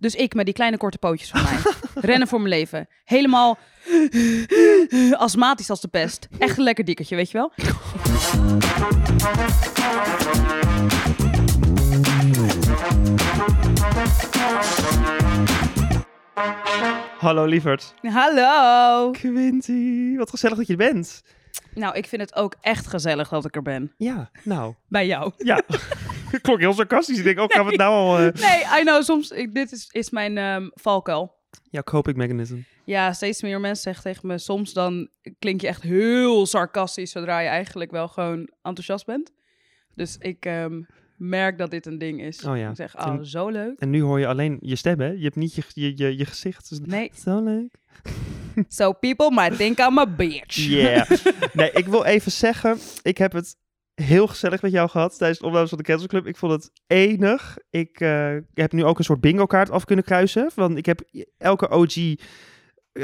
Dus ik met die kleine korte pootjes van mij. Rennen voor mijn leven. Helemaal astmatisch als de pest. Echt een lekker dikkertje, weet je wel? Hallo lieverd. Hallo! Quinty, wat gezellig dat je er bent. Nou, ik vind het ook echt gezellig dat ik er ben. Ja, nou. Bij jou. Ja, klonk heel sarcastisch. Ik denk, ook gaan we het nou al... eh Nee, I know, soms... Ik, dit is, is mijn ehm valkuil. Ja, coping mechanism. Ja, steeds meer mensen zeggen tegen me... Soms dan klink je echt heel sarcastisch... zodra je eigenlijk wel gewoon enthousiast bent. Dus ik ehm, merk dat dit een ding is. Oh ja. Ik zeg, oh, zo leuk. En nu hoor je alleen je stem, hè? Je hebt niet je, je, je, je gezicht. Dus Nee, Zo leuk. so people might think I'm a bitch. Yeah. nee, ik wil even zeggen, ik heb het heel gezellig met jou gehad tijdens de opnames van de Cancel Club. Ik vond het enig. Ik eh, heb nu ook een soort bingo kaart af kunnen kruisen. Want ik heb elke OG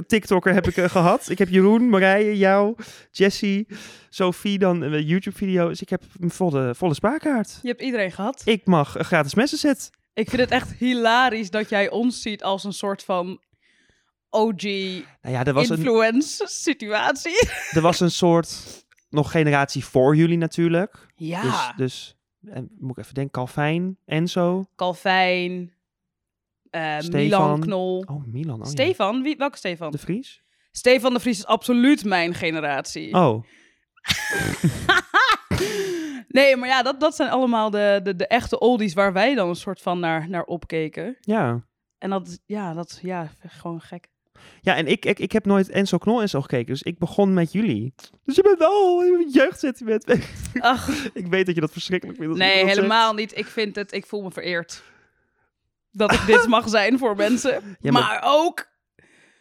TikToker heb ik eh, gehad. Ik heb Jeroen, Marije, jou, Jessie, Sophie, dan een YouTube-video. Dus ik heb een volle, volle spaarkaart. Je hebt iedereen gehad. Ik mag een gratis messenset. Ik vind het echt hilarisch dat jij ons ziet als een soort van OG Nou ja, er was, een, influence situatie. er was een soort nog generatie voor jullie natuurlijk. Ja. Dus, dus en moet ik even denken, Calvijn, Enzo. Calvijn, Stefan. Milan Knol. Oh, Milan. Oh, ja. Stefan? Wie, welke Stefan? De Vries? Stefan de Vries is absoluut mijn generatie. Oh, Nee, maar ja, dat, dat zijn allemaal de, de, de echte oldies waar wij dan een soort van naar, naar opkeken. ja. En dat, ja, dat, ja, gewoon gek. Ja, en ik, ik, ik heb nooit Enzo Knol en zo gekeken, dus ik begon met jullie. Dus je bent wel een jeugdsentiment. Ach, ik weet dat je dat verschrikkelijk vindt. nee, helemaal niet. Ik vind het, ik voel me vereerd. Dat ik dit mag zijn voor mensen. Ja, maar- maar, ook.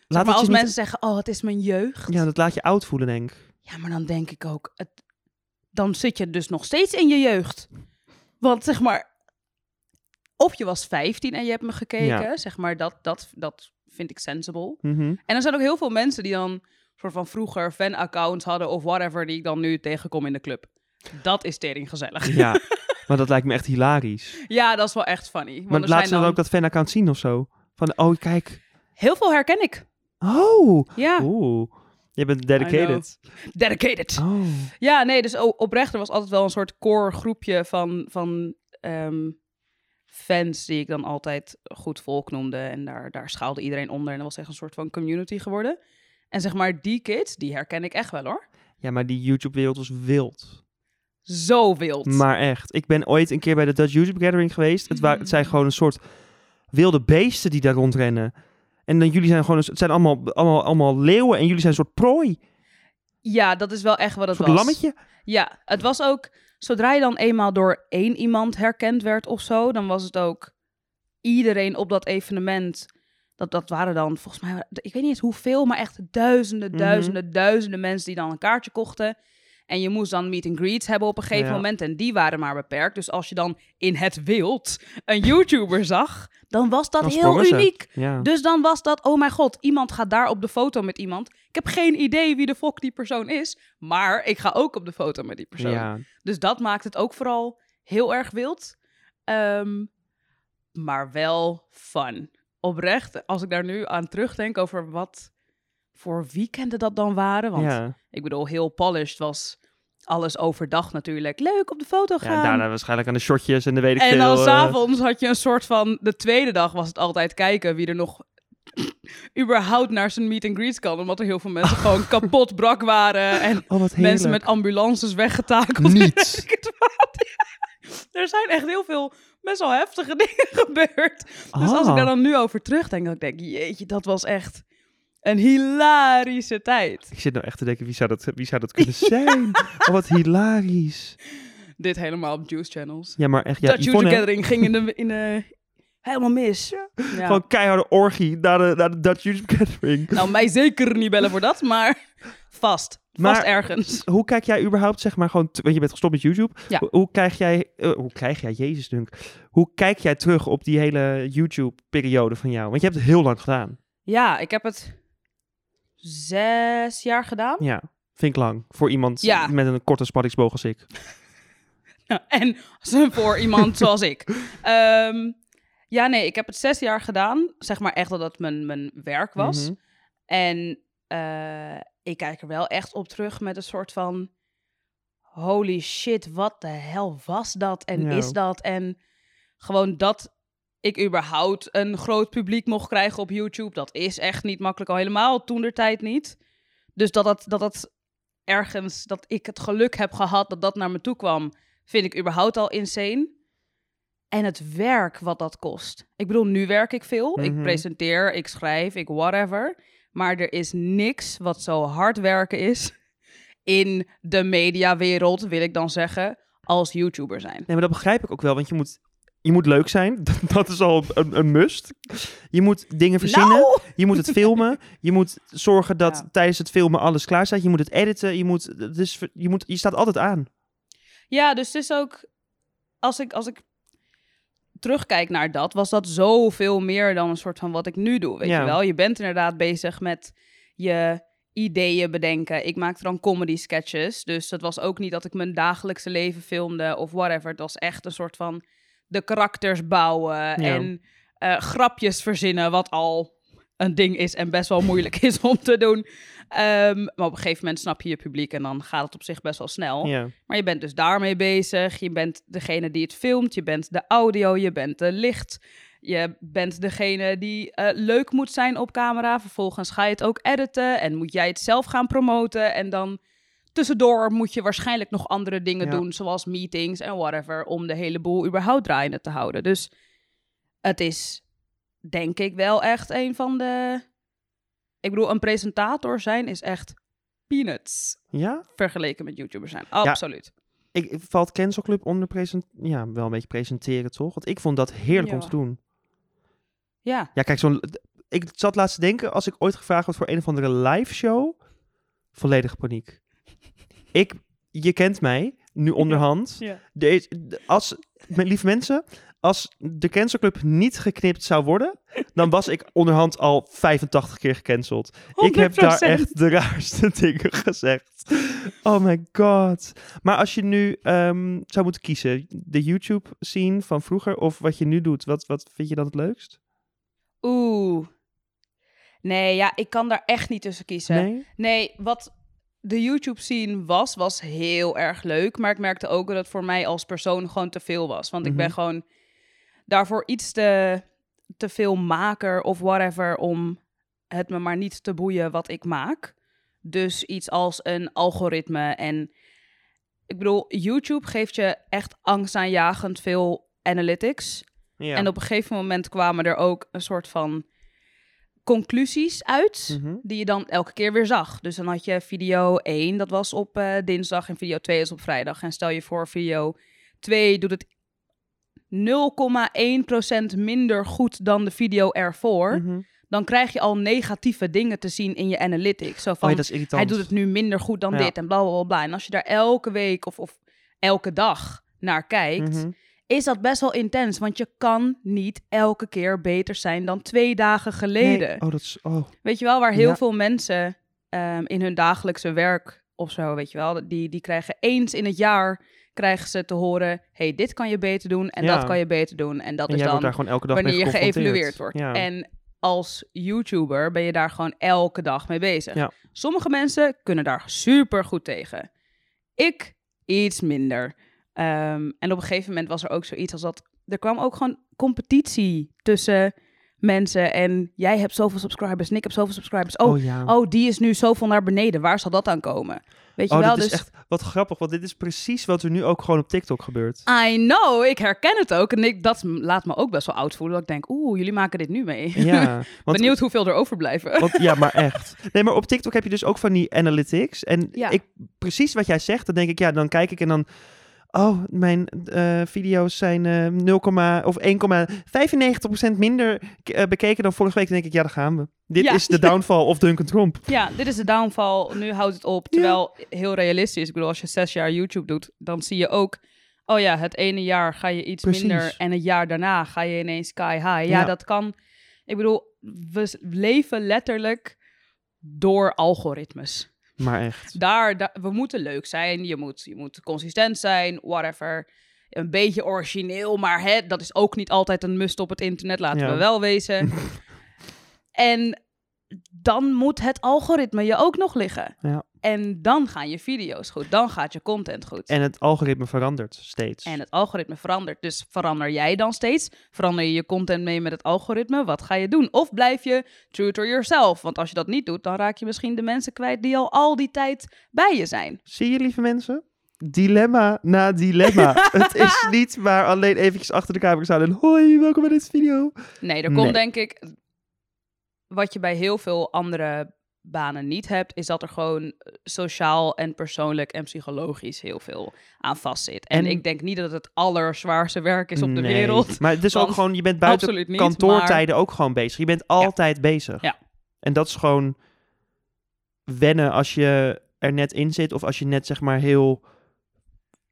Laat maar als niet- mensen zeggen, oh, het is mijn jeugd. Ja, dat laat je oud voelen, denk ik. Ja, maar dan denk ik ook, het, dan zit je dus nog steeds in je jeugd. Want zeg maar, of je was 15 en je hebt me gekeken, Ja. zeg maar, dat, dat, dat vind ik sensible. Mhm. En er zijn ook heel veel mensen die dan soort van vroeger fan-accounts hadden of whatever, die ik dan nu tegenkom in de club. Dat is tering gezellig. Ja, maar dat lijkt me echt hilarisch. Ja, dat is wel echt funny. Want Maar er laat zijn ze dan dan ook dat fanaccount zien of zo? Van, oh, kijk. heel veel herken ik. Oh, Ja, oeh. Je bent dedicated. dedicated. Oh. Ja, nee, dus oprecht, er was altijd wel een soort core groepje van, van ehm, fans die ik dan altijd goed volk noemde. En daar, daar schaalde iedereen onder en dat was echt een soort van community geworden. En zeg maar, die kids, die herken ik echt wel hoor. Ja, maar die YouTube-wereld was wild. Zo wild. Maar echt, ik ben ooit een keer bij de Dutch YouTube Gathering geweest. Het, wa- het zijn gewoon een soort wilde beesten die daar rondrennen. En dan jullie zijn gewoon, een- het zijn allemaal, allemaal, allemaal leeuwen en jullie zijn een soort prooi. Ja, dat is wel echt wat Een het soort was. lammetje. Ja, het was ook, zodra je dan eenmaal door één iemand herkend werd of zo, dan was het ook iedereen op dat evenement. Dat, dat waren dan volgens mij, ik weet niet eens hoeveel, maar echt duizenden, Mhm. duizenden, duizenden mensen die dan een kaartje kochten. En je moest dan meet and greets hebben op een gegeven Ja. moment. En die waren maar beperkt. Dus als je dan in het wild een YouTuber zag, dan was dat Dan heel uniek. Ja. Dus dan was dat, oh mijn god, iemand gaat daar op de foto met iemand. Ik heb geen idee wie de fok die persoon is, maar ik ga ook op de foto met die persoon. ja. Dus dat maakt het ook vooral heel erg wild. Ehm, maar wel fun. Oprecht, als ik daar nu aan terugdenk over wat voor weekenden dat dan waren. Want ja. ik bedoel, heel polished was alles overdag natuurlijk. Leuk op de foto gaan. ja, daarna waarschijnlijk aan de shotjes en de weet ik En veel. dan eh, s'avonds had je een soort van... De tweede dag was het altijd kijken wie er nog überhaupt naar zijn meet and greets kan. Omdat er heel veel mensen gewoon kapot brak waren. En Oh, mensen met ambulances weggetakeld. Niet. Weet ik het wat. Ja. Er zijn echt heel veel best wel heftige dingen gebeurd. Dus als ik daar dan nu over terugdenk, dan denk ik... Jeetje, dat was echt een hilarische tijd. Ik zit nou echt te denken, wie zou dat, wie zou dat kunnen zijn? oh, wat hilarisch. Dit helemaal op Juice Channels. Ja, maar echt, ja, dat Juice Gathering ging in de, in de... Helemaal mis. Ja. gewoon keiharde orgie naar de, naar de Dutch YouTube Gathering. Nou, mij zeker niet bellen voor dat, maar vast. Vast ergens. Hoe kijk jij überhaupt, zeg maar, gewoon... Want je bent gestopt met YouTube. Ja. Hoe, hoe krijg jij... eh, hoe krijg jij... Jezus, dunk. Hoe kijk jij terug op die hele YouTube-periode van jou? Want je hebt het heel lang gedaan. Ja, ik heb het zes jaar gedaan. Ja, vind ik lang. Voor iemand Ja. met een korte spanningsboog als ik. En voor iemand zoals ik. Ehm, Ja, nee, ik heb het zes jaar gedaan. Zeg maar echt dat het mijn, mijn werk was. Mhm. En eh, ik kijk er wel echt op terug met een soort van... Holy shit, wat de hel was dat en Ja. is dat? En gewoon dat ik überhaupt een groot publiek mocht krijgen op YouTube... dat is echt niet makkelijk, al helemaal toen der tijd niet. Dus dat dat, dat dat ergens, dat ik het geluk heb gehad dat dat naar me toe kwam... vind ik überhaupt al insane. En het werk wat dat kost. Ik bedoel, nu werk ik veel. Ik Mhm. presenteer, ik schrijf, ik whatever. Maar er is niks wat zo hard werken is in de mediawereld, wil ik dan zeggen, als YouTuber zijn. Nee, maar dat begrijp ik ook wel, want je moet, je moet leuk zijn. Dat is al een, een must. Je moet dingen verzinnen. Nou! Je moet het filmen. Je moet zorgen dat Ja. tijdens het filmen alles klaar staat. Je moet het editen. Je, moet, is, je, moet, je staat altijd aan. Ja, dus het is ook, als ik, als ik terugkijk naar dat, was dat zoveel meer dan een soort van wat ik nu doe, weet Ja. je wel. Je bent inderdaad bezig met je ideeën bedenken. Ik maakte dan comedy sketches, dus dat was ook niet dat ik mijn dagelijkse leven filmde of whatever. Het was echt een soort van de karakters bouwen en eh, grapjes verzinnen, wat al een ding is en best wel moeilijk is om te doen. Ehm, maar op een gegeven moment snap je je publiek en dan gaat het op zich best wel snel. Ja. Maar je bent dus daarmee bezig. Je bent degene die het filmt. Je bent de audio. Je bent de licht. Je bent degene die eh, leuk moet zijn op camera. Vervolgens ga je het ook editen. En moet jij het zelf gaan promoten. En dan tussendoor moet je waarschijnlijk nog andere dingen Ja. doen. Zoals meetings en whatever. Om de hele boel überhaupt draaiende te houden. Dus het is denk ik wel echt een van de... Ik bedoel, een presentator zijn is echt peanuts ja? vergeleken met YouTubers zijn. Absoluut. Ik, valt Cancel Club onder present... Ja, wel een beetje presenteren, toch? Want ik vond dat heerlijk om te doen. Ja. Ja, kijk, zo'n... Ik zat laatst te denken, als ik ooit gevraagd word voor een of andere live show, volledige paniek. Ik, je kent mij, nu onderhand. ja. Als, mijn lieve mensen, als de Cancel Club niet geknipt zou worden, dan was ik onderhand al 85 keer gecanceld. Ik heb daar 100%. echt de raarste dingen gezegd. Oh my god. Maar als je nu ehm, zou moeten kiezen, de YouTube scene van vroeger of wat je nu doet, wat, wat vind je dan het leukst? Oeh. Nee, ja, ik kan daar echt niet tussen kiezen. Nee, Nee? wat de YouTube scene was, was heel erg leuk. Maar ik merkte ook dat het voor mij als persoon gewoon te veel was. Want ik ben Mhm. gewoon daarvoor iets te, te veel maker of whatever om het me maar niet te boeien wat ik maak. Dus iets als een algoritme. En ik bedoel, YouTube geeft je echt angstaanjagend veel analytics. Ja. En op een gegeven moment kwamen er ook een soort van conclusies uit, Mhm. die je dan elke keer weer zag. Dus dan had je video 1, dat was op eh, dinsdag, en video 2 is op vrijdag. En stel je voor, video 2 doet het 0,1% minder goed dan de video ervoor. Mhm. Dan krijg je al negatieve dingen te zien in je analytics. Zo Oh van, ja, dat is irritant. hij doet het nu minder goed dan Ja. dit en bla bla bla, bla. En als je daar elke week of, of elke dag naar kijkt, Mhm. Is dat best wel intens. Want je kan niet elke keer beter zijn dan twee dagen geleden. Nee. Oh, dat is... Oh. Weet je wel, waar heel Ja. veel mensen ehm, in hun dagelijkse werk of zo, weet je wel, die, die krijgen eens in het jaar krijgen ze te horen, hey, dit kan je beter doen en Ja. dat kan je beter doen. En dat En is dan wordt daar gewoon elke dag wanneer mee je geëvalueerd wordt. Ja. En als YouTuber ben je daar gewoon elke dag mee bezig. Ja. Sommige mensen kunnen daar super goed tegen. Ik iets minder. Ehm, en op een gegeven moment was er ook zoiets als dat. Er kwam ook gewoon competitie tussen mensen. En jij hebt zoveel subscribers en ik heb zoveel subscribers. Oh, oh ja. oh die is nu zoveel naar beneden. Waar zal dat aan komen? Weet je Oh, wel? dat Dus is echt wat grappig, want dit is precies wat er nu ook gewoon op TikTok gebeurt. I know, ik herken het ook. En ik, dat laat me ook best wel oud voelen. Dat ik denk, oeh, jullie maken dit nu mee. Ja, want, Benieuwd hoeveel er overblijven. want, ja, maar echt. Nee, maar op TikTok heb je dus ook van die analytics. En Ja. ik, precies wat jij zegt, dan denk ik, ja, dan kijk ik en dan... Oh, mijn eh, video's zijn eh 0, of 1,95% minder eh, bekeken dan vorige week. Dan denk ik, ja, daar gaan we. Dit Ja. is de downfall of Duncan Trump. Ja, dit is de downfall. Nu houdt het op. Terwijl heel realistisch. Ik bedoel, als je zes jaar YouTube doet, dan zie je ook. Oh ja, het ene jaar ga je iets Precies. minder. En het jaar daarna ga je ineens sky high. Ja, Ja. dat kan. Ik bedoel, we leven letterlijk door algoritmes. Maar echt. Daar, daar, we moeten leuk zijn. Je moet, je moet consistent zijn, whatever. een beetje origineel, maar hè, dat is ook niet altijd een must op het internet, laten Ja. we wel wezen. en dan moet het algoritme je ook nog liggen. Ja. En dan gaan je video's goed, dan gaat je content goed. En het algoritme verandert steeds. En het algoritme verandert. Dus verander jij dan steeds? Verander je je content mee met het algoritme? Wat ga je doen? Of blijf je true to yourself? Want als je dat niet doet, dan raak je misschien de mensen kwijt die al al die tijd bij je zijn. Zie je, lieve mensen? Dilemma na dilemma. het is niet maar alleen eventjes achter de camera staan en hoi, welkom bij deze video. Nee, er komt Nee. denk ik... Wat je bij heel veel andere banen niet hebt, is dat er gewoon eh, sociaal en persoonlijk en psychologisch heel veel aan vastzit. En, En- ik denk niet dat het het allerzwaarste werk is op de Nee. wereld. Maar het is ook gewoon, je bent buiten niet. kantoortijden ook gewoon bezig. Je bent altijd bezig. Ja. En dat is gewoon wennen als je er net in zit of als je net zeg maar heel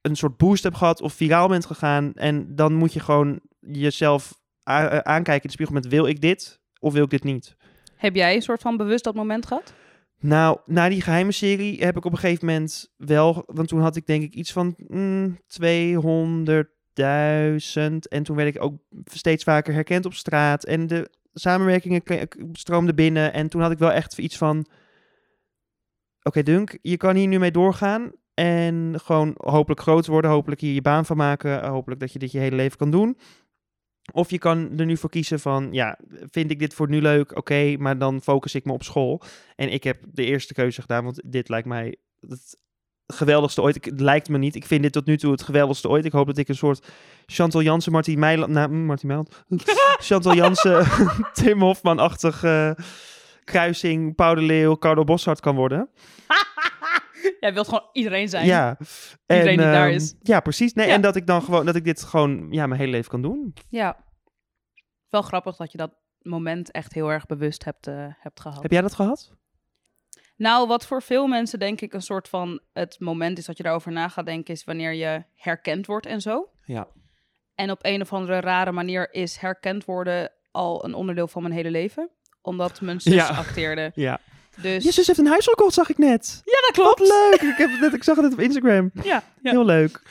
een soort boost hebt gehad of viraal bent gegaan. En dan moet je gewoon jezelf aankijken in de spiegel met wil ik dit of wil ik dit niet? Heb jij een soort van bewust dat moment gehad? Nou, na die geheime serie heb ik op een gegeven moment wel, want toen had ik denk ik iets van mm, 200.000 en toen werd ik ook steeds vaker herkend op straat en de samenwerkingen stroomden binnen en toen had ik wel echt iets van, oké Dunk, je kan hier nu mee doorgaan en gewoon hopelijk groot worden, hopelijk hier je baan van maken, hopelijk dat je dit je hele leven kan doen. Of je kan er nu voor kiezen van, ja, vind ik dit voor nu leuk? Oké, maar dan focus ik me op school. En ik heb de eerste keuze gedaan, want dit lijkt mij het geweldigste ooit. Het lijkt me niet. Ik vind dit tot nu toe het geweldigste ooit. Ik hoop dat ik een soort Chantal Jansen, Martin Meiland... Nou, mm, Martin Meiland. Chantal Jansen, Tim Hofman-achtig eh, kruising, Paul de Leeuw, Carlo Boshart kan worden. Jij wilt gewoon iedereen zijn. Ja. Iedereen die daar ehm, is. Ja, precies. Nee, Ja. En dat ik dan gewoon, dat ik dit gewoon ja, mijn hele leven kan doen. Ja. Wel grappig dat je dat moment echt heel erg bewust hebt, eh, hebt gehad. Heb jij dat gehad? Nou, wat voor veel mensen denk ik een soort van het moment is dat je daarover na gaat denken, is wanneer je herkend wordt en zo. Ja. En op een of andere rare manier is herkend worden al een onderdeel van mijn hele leven. Omdat mijn zus Ja. acteerde. Ja. Dus Je zus heeft een huisrecord, zag ik net. ja, dat Wat klopt. leuk. Ik, heb net, ik zag het net op Instagram. Ja, ja. Heel leuk.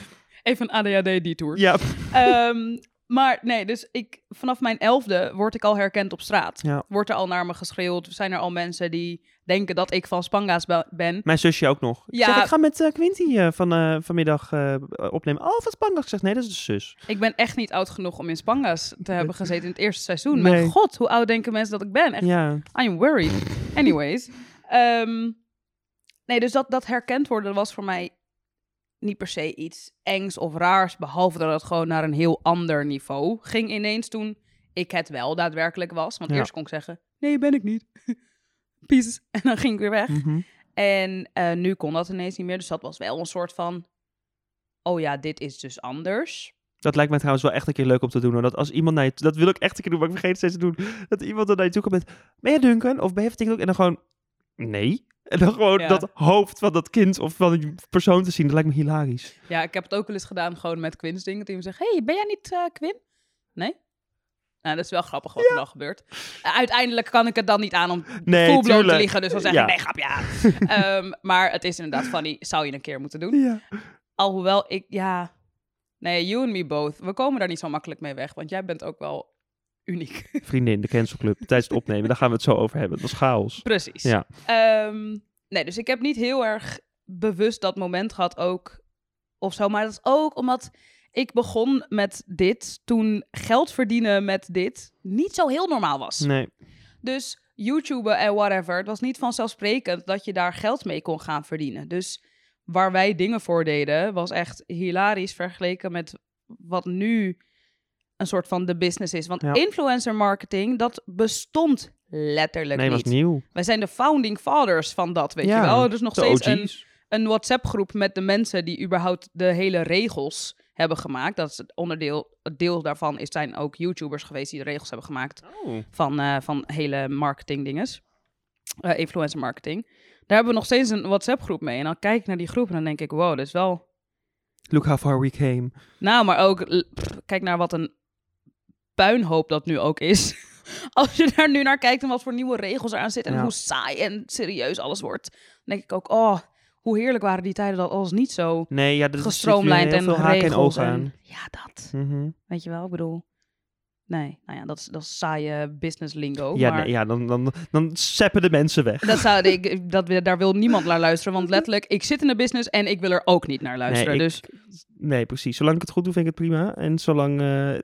even een ADHD-detour. Ja. Ehm, maar nee, dus ik, vanaf mijn elfde word ik al herkend op straat. Ja. Wordt er al naar me geschreeuwd. Zijn er al mensen die denken dat ik van Spanga's be- ben. Mijn zusje ook nog. Ik Ja. zeg, ik ga met eh, Quinty eh, van, eh, vanmiddag opnemen. Oh, wat spannend. Ik zeg, nee, dat is de zus. Ik ben echt niet oud genoeg om in Spanga's te hebben gezeten in het eerste seizoen. Nee. Mijn god, hoe oud denken mensen dat ik ben? Echt, Ja. I'm worried. Anyways. Ehm, nee, dus dat, dat herkend worden was voor mij niet per se iets engs of raars. Behalve dat het gewoon naar een heel ander niveau ging ineens toen ik het wel daadwerkelijk was. Want Ja. eerst kon ik zeggen, nee, ben ik niet. Peace. En dan ging ik weer weg. Mhm. En eh, nu kon dat ineens niet meer. Dus dat was wel een soort van, oh ja, dit is dus anders. Dat lijkt mij trouwens wel echt een keer leuk om te doen. Hoor. Dat als iemand naar je, dat wil ik echt een keer doen, maar ik vergeet het steeds te doen. Dat iemand dan naar je toe komt met, ben je Duncan? Of ben je TikTok? En dan gewoon, nee. En dan gewoon Ja. dat hoofd van dat kind of van die persoon te zien. Dat lijkt me hilarisch. Ja, ik heb het ook wel eens gedaan gewoon met Quin's ding. Dat iemand zegt, hey, ben jij niet eh Quinn? Nee? Nou, dat is wel grappig wat er dan gebeurt. Eh, uiteindelijk kan ik het dan niet aan om Nee, full te liegen. Dus dan zeg Ja. ik, nee, grapje. Ja. Ehm, maar het is inderdaad funny. Zou je een keer moeten doen. Ja. Alhoewel ik, ja... Nee, you and me both. We komen daar niet zo makkelijk mee weg. Want jij bent ook wel uniek. Vriendin, de Cancel Club, tijdens het opnemen. Daar gaan we het zo over hebben. Het was chaos. Precies. Ja. Ehm, nee, dus ik heb niet heel erg bewust dat moment gehad ook of zo. Maar dat is ook omdat ik begon met dit toen geld verdienen met dit niet zo heel normaal was. Nee. Dus YouTuben en whatever, het was niet vanzelfsprekend dat je daar geld mee kon gaan verdienen. Dus waar wij dingen voor deden, was echt hilarisch vergeleken met wat nu een soort van de business is. Want Ja. influencer marketing, dat bestond letterlijk Nee, niet. was nieuw. Wij zijn de founding fathers van dat, weet Ja, je wel. Is nog steeds OG's. een WhatsApp-groep met de mensen die überhaupt de hele regels hebben gemaakt. Dat is het onderdeel, het deel daarvan is, zijn ook YouTubers geweest die de regels hebben gemaakt Oh. van, eh, van hele marketing dinges. Eh, influencer marketing. Daar hebben we nog steeds een WhatsApp-groep mee. En dan kijk ik naar die groep en dan denk ik, wow, dat is wel... Look how far we came. Nou, maar ook, pff, kijk naar wat een puinhoop dat nu ook is. Als je daar nu naar kijkt en wat voor nieuwe regels eraan zitten en Ja. hoe saai en serieus alles wordt. Dan denk ik ook, oh, hoe heerlijk waren die tijden dat alles niet zo Nee, ja, gestroomlijnd en en geregeld en- aan. Ja, dat. Mhm. Weet je wel, ik bedoel... Nee, nou ja, dat is, dat is saaie business lingo. Ja, maar nee, ja dan, dan, dan seppen de mensen weg. Dat zou, ik, dat, daar wil niemand naar luisteren. Want letterlijk, ik zit in de business en ik wil er ook niet naar luisteren. Nee, ik- dus Nee, precies. Zolang ik het goed doe, vind ik het prima. En zolang eh,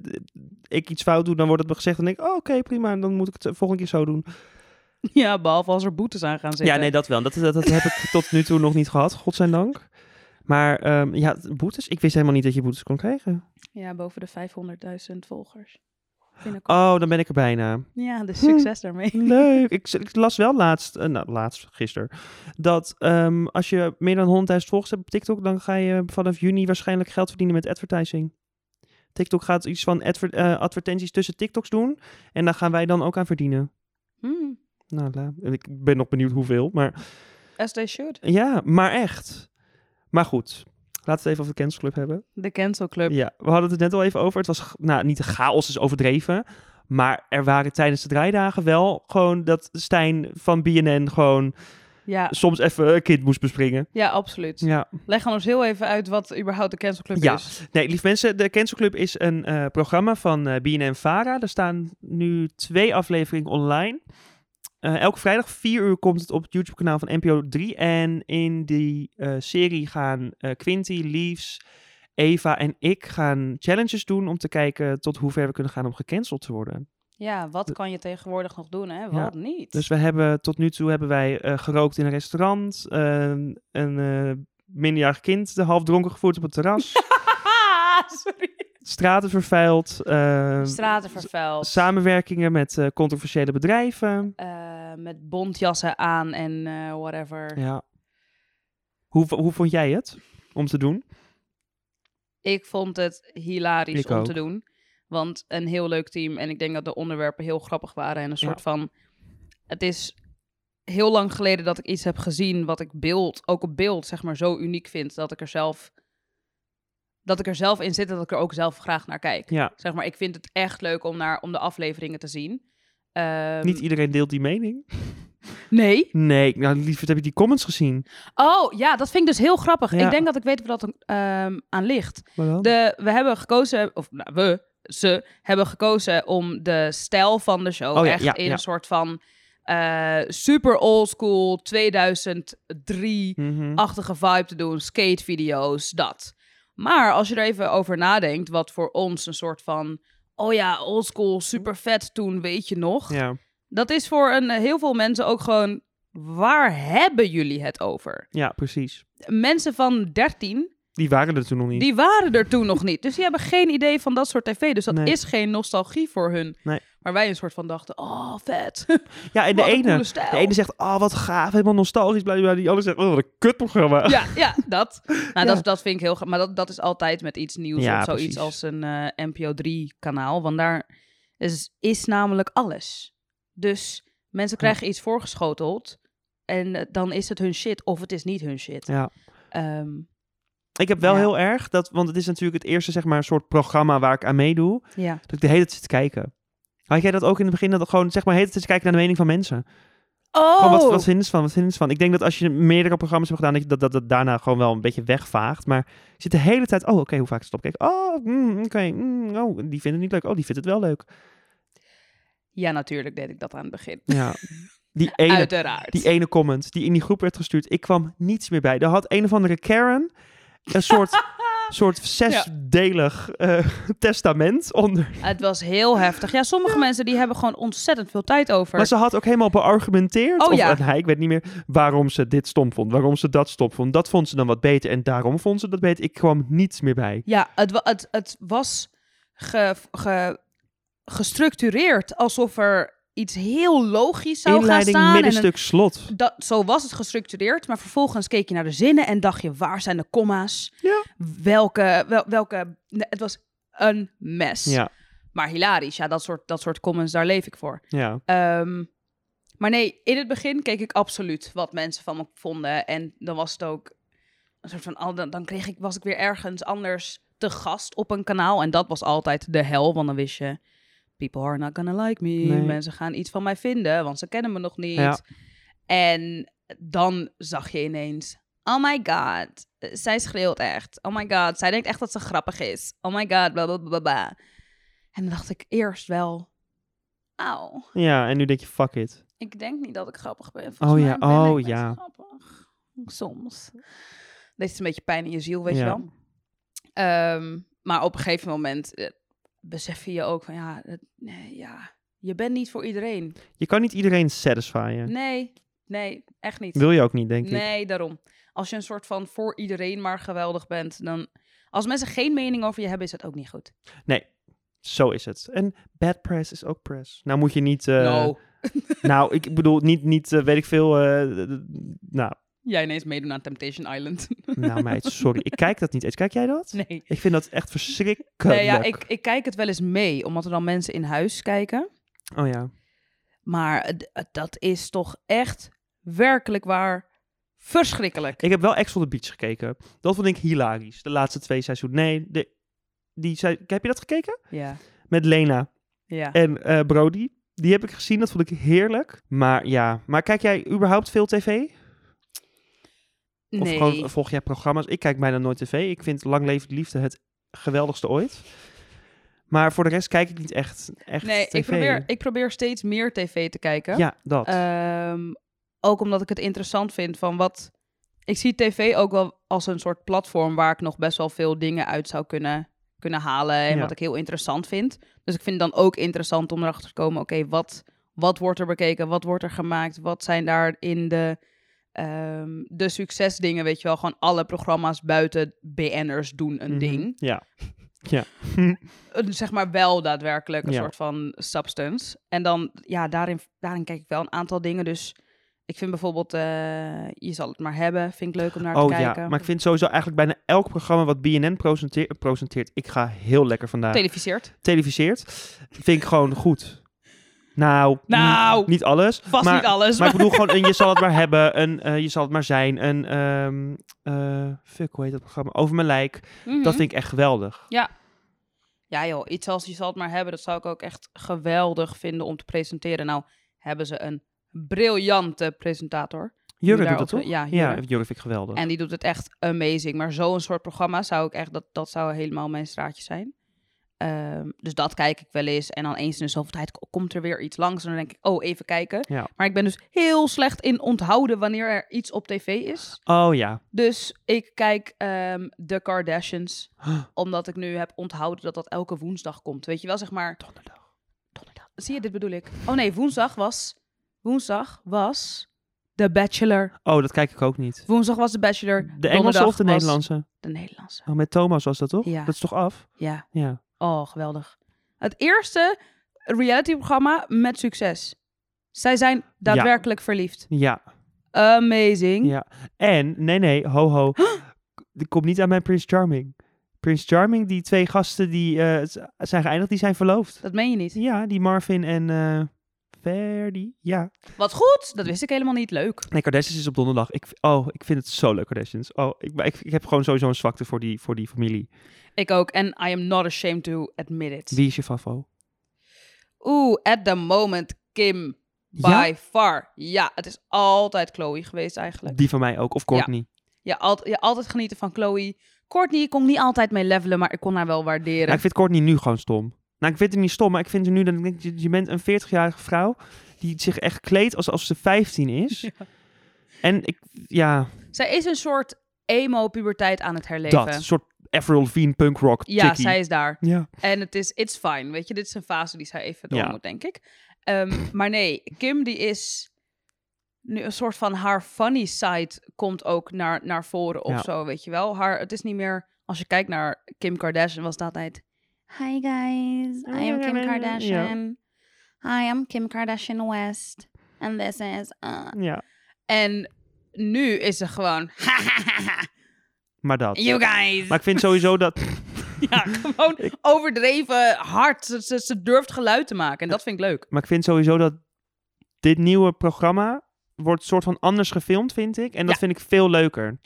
ik iets fout doe, dan wordt het me gezegd. En denk ik, oh, oké, prima. Dan moet ik het de volgende keer zo doen. ja, behalve als er boetes aan gaan zitten. Ja, nee, dat wel. Dat, dat, dat heb ik tot nu toe nog niet gehad, godzijdank. Maar ehm, ja, boetes. Ik wist helemaal niet dat je boetes kon krijgen. Ja, boven de 500.000 volgers. Binnenkort. Oh, dan ben ik er bijna. Ja, dus succes daarmee. Leuk. Ik, ik las wel laatst, eh, nou laatst, gisteren, dat ehm, als je meer dan 100.000 volgers hebt op TikTok, dan ga je vanaf juni waarschijnlijk geld verdienen met advertising. TikTok gaat iets van adver- eh, advertenties tussen TikToks doen en daar gaan wij dan ook aan verdienen. Hmm, Nou, la- ik ben nog benieuwd hoeveel, maar as they should. ja, maar echt. Maar goed, laten we het even over de Cancel Club hebben. De Cancel Club. Ja, we hadden het net al even over. Het was, nou, niet de chaos is overdreven. Maar er waren tijdens de draaidagen wel gewoon dat Stijn van BNN gewoon Ja, soms even een kind moest bespringen. ja, absoluut. Ja. Leg ons heel even uit wat überhaupt de Cancel Club Ja. is. Nee, lieve mensen, de Cancel Club is een eh, programma van eh BNN Vara. Er staan nu twee afleveringen online. Eh, elke vrijdag, vier uur, komt het op het YouTube-kanaal van NPO 3. En in die eh, serie gaan eh Quinty, Leaves, Eva en ik gaan challenges doen om te kijken tot hoe ver we kunnen gaan om gecanceld te worden. Ja, wat kan je tegenwoordig nog doen, hè? Wat niet? Dus we hebben tot nu toe hebben wij gerookt in een restaurant, eh, een minderjarig kind half dronken gevoerd op het terras, Sorry. straten vervuild, eh, Straten vervuild. samenwerkingen met controversiële bedrijven. eh, met bontjassen aan en eh, whatever. Ja. Hoe, hoe vond jij het om te doen? Ik vond het hilarisch Ik om ook. te doen. Want een heel leuk team. En ik denk dat de onderwerpen heel grappig waren. En een Ja. soort van... Het is heel lang geleden dat ik iets heb gezien wat ik beeld, ook op beeld, zeg maar, zo uniek vind. Dat ik er zelf... Dat ik er zelf in zit en dat ik er ook zelf graag naar kijk. Ja, Zeg maar, ik vind het echt leuk om, naar, om de afleveringen te zien. Ehm, niet iedereen deelt die mening. Nee. Nee, nou lieverd heb je die comments gezien. Oh, ja, dat vind ik dus heel grappig. Ja. Ik denk dat ik weet waar dat ehm, aan ligt. De, we hebben gekozen, of nou, we, ze hebben gekozen om de stijl van de show Oh echt ja, in een soort van eh, super old school 2003-achtige Mhm. vibe te doen. Skatevideo's, dat. Maar als je er even over nadenkt, wat voor ons een soort van, oh ja, old school, super vet toen, weet je nog. Ja, Dat is voor een, heel veel mensen ook gewoon, waar hebben jullie het over? ja, precies. Mensen van 13 Die waren er toen nog niet. die waren er toen nog niet. Dus die hebben geen idee van dat soort tv. Dus dat Nee. is geen nostalgie voor hun. Nee. Maar wij een soort van dachten, oh, vet. Ja, en de ene, de ene zegt, oh wat gaaf, helemaal nostalgisch. Bla, bla, bla. Die andere zegt, oh wat een kutprogramma. ja, ja, dat. Nou, Ja. dat, dat vind ik heel graag. Maar dat, dat is altijd met iets nieuws Ja, of zoiets precies. als een eh, NPO 3 kanaal. Want daar is, is namelijk alles. Dus mensen krijgen iets voorgeschoteld. En eh, dan is het hun shit of het is niet hun shit. Ja. Ehm, Ik heb wel heel erg, dat, want het is natuurlijk het eerste zeg maar, soort programma waar ik aan meedoe, ja. dat ik de hele tijd zit te kijken. Had jij dat ook in het begin, dat ik gewoon zeg maar de hele tijd zit te kijken naar de mening van mensen? Oh! Gewoon, wat, wat vinden ze van, wat vinden ze van? Ik denk dat als je meerdere programma's hebt gedaan, dat dat, dat, dat daarna gewoon wel een beetje wegvaagt. Maar je zit de hele tijd, oh oké, hoe vaak het opkijken? Oh, mm, oké, mm, oh, die vindt het niet leuk. Oh, die vindt het wel leuk. Ja, natuurlijk deed ik dat aan het begin. Ja, die ene, Uiteraard. die ene comment die in die groep werd gestuurd, ik kwam niets meer bij. Er had een of andere Karen een soort, soort zesdelig eh, testament onder. Het was heel heftig. Ja, sommige mensen die hebben gewoon ontzettend veel tijd over. Maar ze had ook helemaal beargumenteerd, Oh, of ja. en hij, ik weet niet meer, waarom ze dit stom vond, waarom ze dat stom vond. Dat vond ze dan wat beter en daarom vond ze dat beter. Ik kwam niets meer bij. Ja, het, het, het was ge, ge- gestructureerd alsof er iets heel logisch zou Inleiding, gaan staan. en slot. dat, zo was het gestructureerd, maar vervolgens keek je naar de zinnen en dacht je, waar zijn de comma's? Ja. Welke, wel, welke, het was een mes. Ja, Maar hilarisch, ja, dat soort, dat soort comments, daar leef ik voor. ja. Ehm, maar nee, in het begin keek ik absoluut wat mensen van me vonden. En dan was het ook een soort van, al- dan, dan kreeg ik, was ik weer ergens anders te gast op een kanaal. En dat was altijd de hel, want dan wist je, people are not gonna like me. Nee. Mensen gaan iets van mij vinden, want ze kennen me nog niet. Ja. En dan zag je ineens Oh my god. Zij schreeuwt echt. Oh my god. Zij denkt echt dat ze grappig is. Oh my god. Bla bla bla bla. En dan dacht ik eerst wel. Auw. Ja, en nu denk je, fuck it. Ik denk niet dat ik grappig ben. Oh ja, ben oh ja. grappig. Soms. Dit is een beetje pijn in je ziel, weet je wel. Ehm, maar op een gegeven moment eh, besef je je ook van ja, het- nee, ja, je bent niet voor iedereen. Je kan niet iedereen satisfyen. Nee, nee, echt niet. Wil je ook niet, denk ik. Nee, daarom. Als je een soort van voor iedereen maar geweldig bent, dan... Als mensen geen mening over je hebben, is het ook niet goed. Nee, zo is het. En bad press is ook press. Nou moet je niet... eh, no. Nou, ik bedoel, niet, niet eh, weet ik veel... eh, nou, Jij ineens meedoen aan Temptation Island. nou meid, sorry. Ik kijk dat niet eens. Kijk jij dat? nee. Ik vind dat echt verschrikkelijk. Nee, ja, ik, ik kijk het wel eens mee, omdat er dan mensen in huis kijken. Oh ja. Maar dat is toch echt werkelijk waar verschrikkelijk. Ik heb wel Ex on the Beach gekeken. Dat vond ik hilarisch. De laatste twee seizoenen. Nee, de, die zei, heb je dat gekeken? Ja, Met Lena ja. en eh, Brody. Die heb ik gezien. Dat vond ik heerlijk. Maar ja, maar kijk jij überhaupt veel tv? Of Nee, gewoon volg jij programma's? Ik kijk bijna nooit tv. Ik vind Lang Leven de Liefde het geweldigste ooit. Maar voor de rest kijk ik niet echt, echt nee tv. ik, probeer, ik probeer steeds meer tv te kijken. Ja, dat. Ehm, ook omdat ik het interessant vind van wat... Ik zie tv ook wel als een soort platform waar ik nog best wel veel dingen uit zou kunnen, kunnen halen. En Ja. wat ik heel interessant vind. Dus ik vind het dan ook interessant om erachter te komen, oké, wat, wat wordt er bekeken? Wat wordt er gemaakt? Wat zijn daarin de, ehm, de succesdingen, weet je wel? Gewoon alle programma's buiten BN'ers doen een Mhm. ding. Ja. Ja. Zeg maar wel daadwerkelijk een Ja. soort van substance. En dan, ja, daarin, daarin kijk ik wel een aantal dingen. Dus ik vind bijvoorbeeld, eh, je zal het maar hebben, vind ik leuk om naar oh te kijken. ja, maar ik vind sowieso eigenlijk bijna elk programma wat BNN presenteer- presenteert, ik ga heel lekker vandaag. Televiseert. Televiseert, vind ik gewoon goed. Nou, Nou, niet, alles. Vast maar, niet alles. Maar ik bedoel gewoon een je zal het maar hebben, een eh, je zal het maar zijn, een ehm, eh, fuck, hoe heet dat programma? Over mijn lijk. Mhm. Dat vind ik echt geweldig. Ja joh, iets als je zal het maar hebben, dat zou ik ook echt geweldig vinden om te presenteren. Nou, hebben ze een briljante presentator. Jurre doet dat ook- toch? ja, ja. Jurre vind ik geweldig. En die doet het echt amazing. Maar zo'n soort programma zou ik echt, dat, dat zou helemaal mijn straatje zijn. Ehm, dus dat kijk ik wel eens. En dan eens in de zoveel tijd komt er weer iets langs. En dan denk ik, oh, even kijken. Ja. Maar ik ben dus heel slecht in onthouden wanneer er iets op tv is. Oh ja. Dus ik kijk ehm The Kardashians. Omdat ik nu heb onthouden dat dat elke woensdag komt. Weet je wel, zeg maar. Donderdag. Donderdag. Zie je, dit bedoel ik. Oh nee, woensdag was... Woensdag was The Bachelor. Oh, dat kijk ik ook niet. Woensdag was The Bachelor. De Engelse of de Nederlandse? De Nederlandse. Oh, met Thomas was dat toch? Ja. Dat is toch af? Ja. Ja. Oh, geweldig. Het eerste reality-programma met succes. Zij zijn daadwerkelijk verliefd. Ja. Amazing. Ja. En, nee, nee, ho, ho. Die komt niet aan mijn Prince Charming. Prince Charming, die twee gasten die z- zijn geëindigd, die zijn verloofd. Dat meen je niet. Ja, die Marvin en eh Verdi. Ja. Wat goed. Dat wist ik helemaal niet. Leuk. Nee, Kardashians is op donderdag. Ik, oh, ik vind het zo leuk, Kardashians. Oh, ik, ik, ik heb gewoon sowieso een zwakte voor die, voor die familie. Ik ook. En I am not ashamed to admit it. Wie is je favo? Oeh, at the moment Kim. By Ja? far. Ja, het is altijd Chloe geweest eigenlijk. Die van mij ook. Of Courtney. Ja, al, ja, altijd genieten van Chloe. Courtney kon ik niet altijd mee levelen, maar ik kon haar wel waarderen. Nou, ik vind Courtney nu gewoon stom. Nou, ik vind het niet stom, maar ik vind ze nu dat ik denk, je, je bent een 40-jarige vrouw die zich echt kleedt alsof ze 15 is. Ja. En ik, ja, Zij is een soort emo-puberteit aan het herleven. dat een soort Avril Lavigne punk rock ja, chickie. zij is daar. Ja. En het is, it's fine, weet je. Dit is een fase die zij even door Ja. moet, denk ik. Ehm, maar nee, Kim die is nu een soort van haar funny side komt ook naar, naar voren of Ja. zo, weet je wel. Haar, het is niet meer, als je kijkt naar Kim Kardashian, was het altijd... Hi guys, I am Kim Kardashian. I am Kim Kardashian West. And this is... uh. ja, En nu is ze gewoon... maar dat. you guys. Maar ik vind sowieso dat... Ja, gewoon overdreven hard. Ze, ze, durft geluid te maken. En dat vind ik leuk. Maar ik vind sowieso dat dit nieuwe programma wordt soort van anders gefilmd, vind ik. En dat Ja. vind ik veel leuker.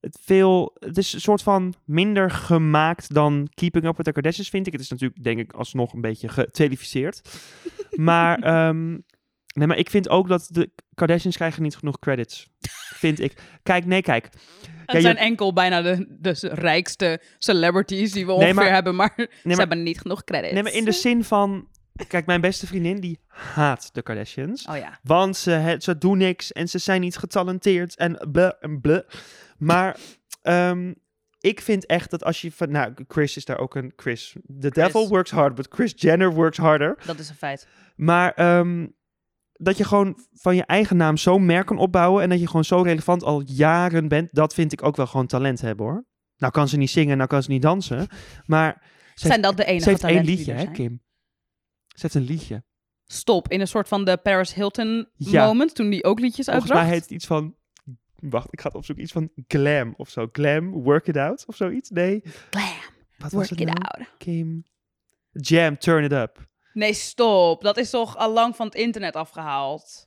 Het, veel, het is een soort van minder gemaakt dan Keeping Up with the Kardashians, vind ik. Het is natuurlijk, denk ik, alsnog een beetje geteleviseerd. maar ehm, Nee, maar ik vind ook dat de Kardashians krijgen niet genoeg credits. vind ik. Kijk, nee, kijk. Het zijn enkel bijna de, de rijkste celebrities die we Nee, ongeveer maar- hebben, maar ze maar- hebben niet genoeg credits. Nee, maar in de zin van... Kijk, mijn beste vriendin, die haat de Kardashians. Oh ja. Want ze, he- ze doen niks en ze zijn niet getalenteerd en bleh en bleh. Maar ehm, ik vind echt dat als je van... Nou, Chris is daar ook een... Chris. The devil works hard, but Chris Jenner works harder. Dat is een feit. Maar ehm, dat je gewoon van je eigen naam zo'n merk kan opbouwen... en dat je gewoon zo relevant al jaren bent... dat vind ik ook wel gewoon talent hebben, hoor. Nou kan ze niet zingen, nou kan ze niet dansen. Maar ze Zijn dat de enige ze heeft één liedje, hè? Kim? Ze heeft een liedje. Stop. In een soort van de Paris Hilton Ja. moment, toen die ook liedjes Volgens uitbracht. mij heet het iets van... Wacht, ik ga het opzoeken. Iets van glam of zo. Glam, work it out of zoiets. Nee. Glam, Wat was work het it nou? out. Kim. Jam, turn it up. Nee, stop. Dat is toch al lang van het internet afgehaald.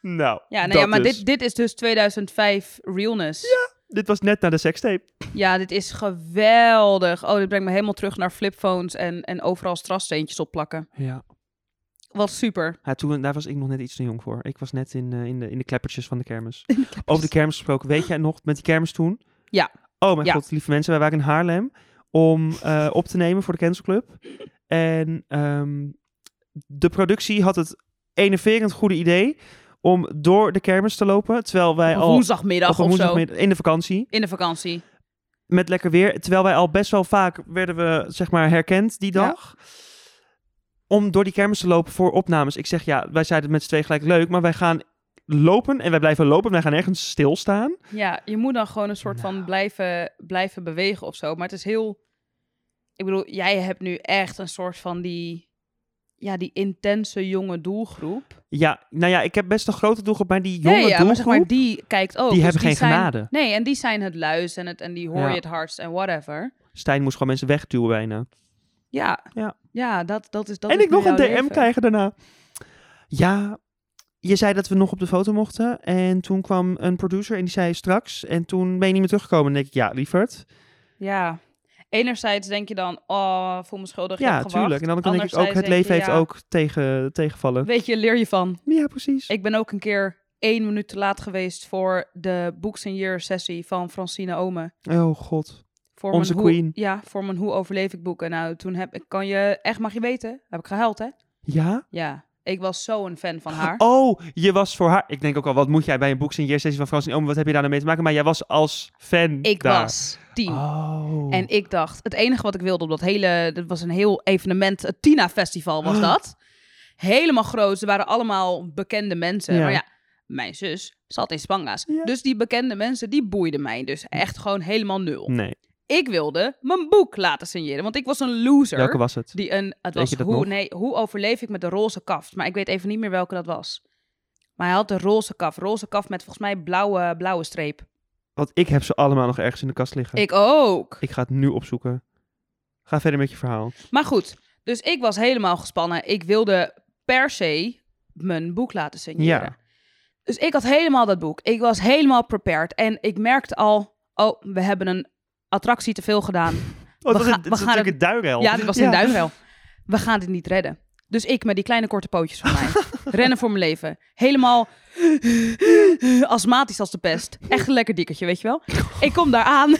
Nou, Ja, nee, dat ja maar dus. dit, dit is dus 2005 realness. Dit was net na de sekstape. Ja, dit is geweldig. Oh, dit brengt me helemaal terug naar flipphones en, en overal strassteentjes opplakken. Ja. Wat super. ja toen, daar was ik nog net iets te jong voor. Ik was net in, eh, in, de, in de kleppertjes van de kermis. Over de kermis gesproken. Weet jij nog met die kermis toen? Ja. Oh mijn Ja. god, lieve mensen. Wij waren in Haarlem om eh, op te nemen voor de Cancel Club. En ehm, de productie had het enerverend goede idee om door de kermis te lopen. Terwijl wij al woensdagmiddag of zo. woensdagmiddag in de vakantie. In de vakantie. Met lekker weer. Terwijl wij al best wel vaak werden we zeg maar herkend die Ja. dag. Om door die kermis te lopen voor opnames. Ik zeg ja, wij zeiden het met z'n twee gelijk leuk. Maar wij gaan lopen en wij blijven lopen. Wij gaan ergens stilstaan. Ja, je moet dan gewoon een soort van Nou. blijven, blijven bewegen of zo. Maar het is heel... Ik bedoel, jij hebt nu echt een soort van die... Ja, die intense jonge doelgroep. Ja, nou ja, ik heb best een grote doelgroep. Maar die jonge ja, maar zeg maar, doelgroep, die kijkt ook. die Dus hebben geen zijn- genade. Nee, en die zijn het luis en, het, en die hoor Ja. je het hardst en whatever. Stijn moest gewoon mensen wegduwen bijna. Ja, Ja. ja dat, dat is dat en is ik nog een DM leven. krijgen daarna. Ja, je zei dat we nog op de foto mochten. En toen kwam een producer en die zei straks. En toen ben je niet meer teruggekomen. En denk ik, ja, lieverd. Ja. Enerzijds denk je dan, oh, voel me schuldig, Ja, tuurlijk. En dan denk ik ook, het leven je, heeft ja, ook tegen, tegenvallen. Weet je, leer je van. Ja, precies. Ik ben ook een keer één minuut te laat geweest voor de Books and Year sessie van Francine Ome. Oh god. Voor Onze mijn hoe- queen. Ja, voor mijn Hoe overleef ik boeken. Nou, toen heb ik, kan je, echt mag je weten, heb ik gehuild hè? Ja? Ja, ik was zo een fan van haar. Oh, je was voor haar. Ik denk ook al, wat moet jij bij een boek sessie van Frans en? Wat heb je daar nou mee te maken? Maar jij was als fan ik daar. was tien. Oh. En ik dacht, het enige wat ik wilde op dat hele, dat was een heel evenement, het Tina Festival was dat. Helemaal groot, ze waren allemaal bekende mensen. Ja. Maar ja, mijn zus zat in Spanga's. Ja. Dus die bekende mensen, die boeiden mij dus echt gewoon helemaal nul. Nee, Ik wilde mijn boek laten signeren, want ik was een loser. welke was het? Die een, het Weet was je dat hoe, nog? nee, hoe overleef ik met de roze kaft? Maar ik weet even niet meer welke dat was. Maar hij had de roze kaf. Roze kaf met volgens mij blauwe, blauwe streep. Want ik heb ze allemaal nog ergens in de kast liggen. Ik ook. Ik ga het nu opzoeken. Ga verder met je verhaal. Maar goed, dus ik was helemaal gespannen. Ik wilde per se mijn boek laten signeren. Ja. Dus ik had helemaal dat boek. Ik was helemaal prepared. En ik merkte al, oh, we hebben een attractie te veel gedaan. Oh, dat We is, gaan- we natuurlijk het- een duinrel. Ja, dit was in Duinrel. We gaan dit niet redden. Dus ik met die kleine korte pootjes van mij. rennen voor mijn leven. Helemaal astmatisch als de pest. Echt een lekker dikkertje, weet je wel. Ik kom daar aan.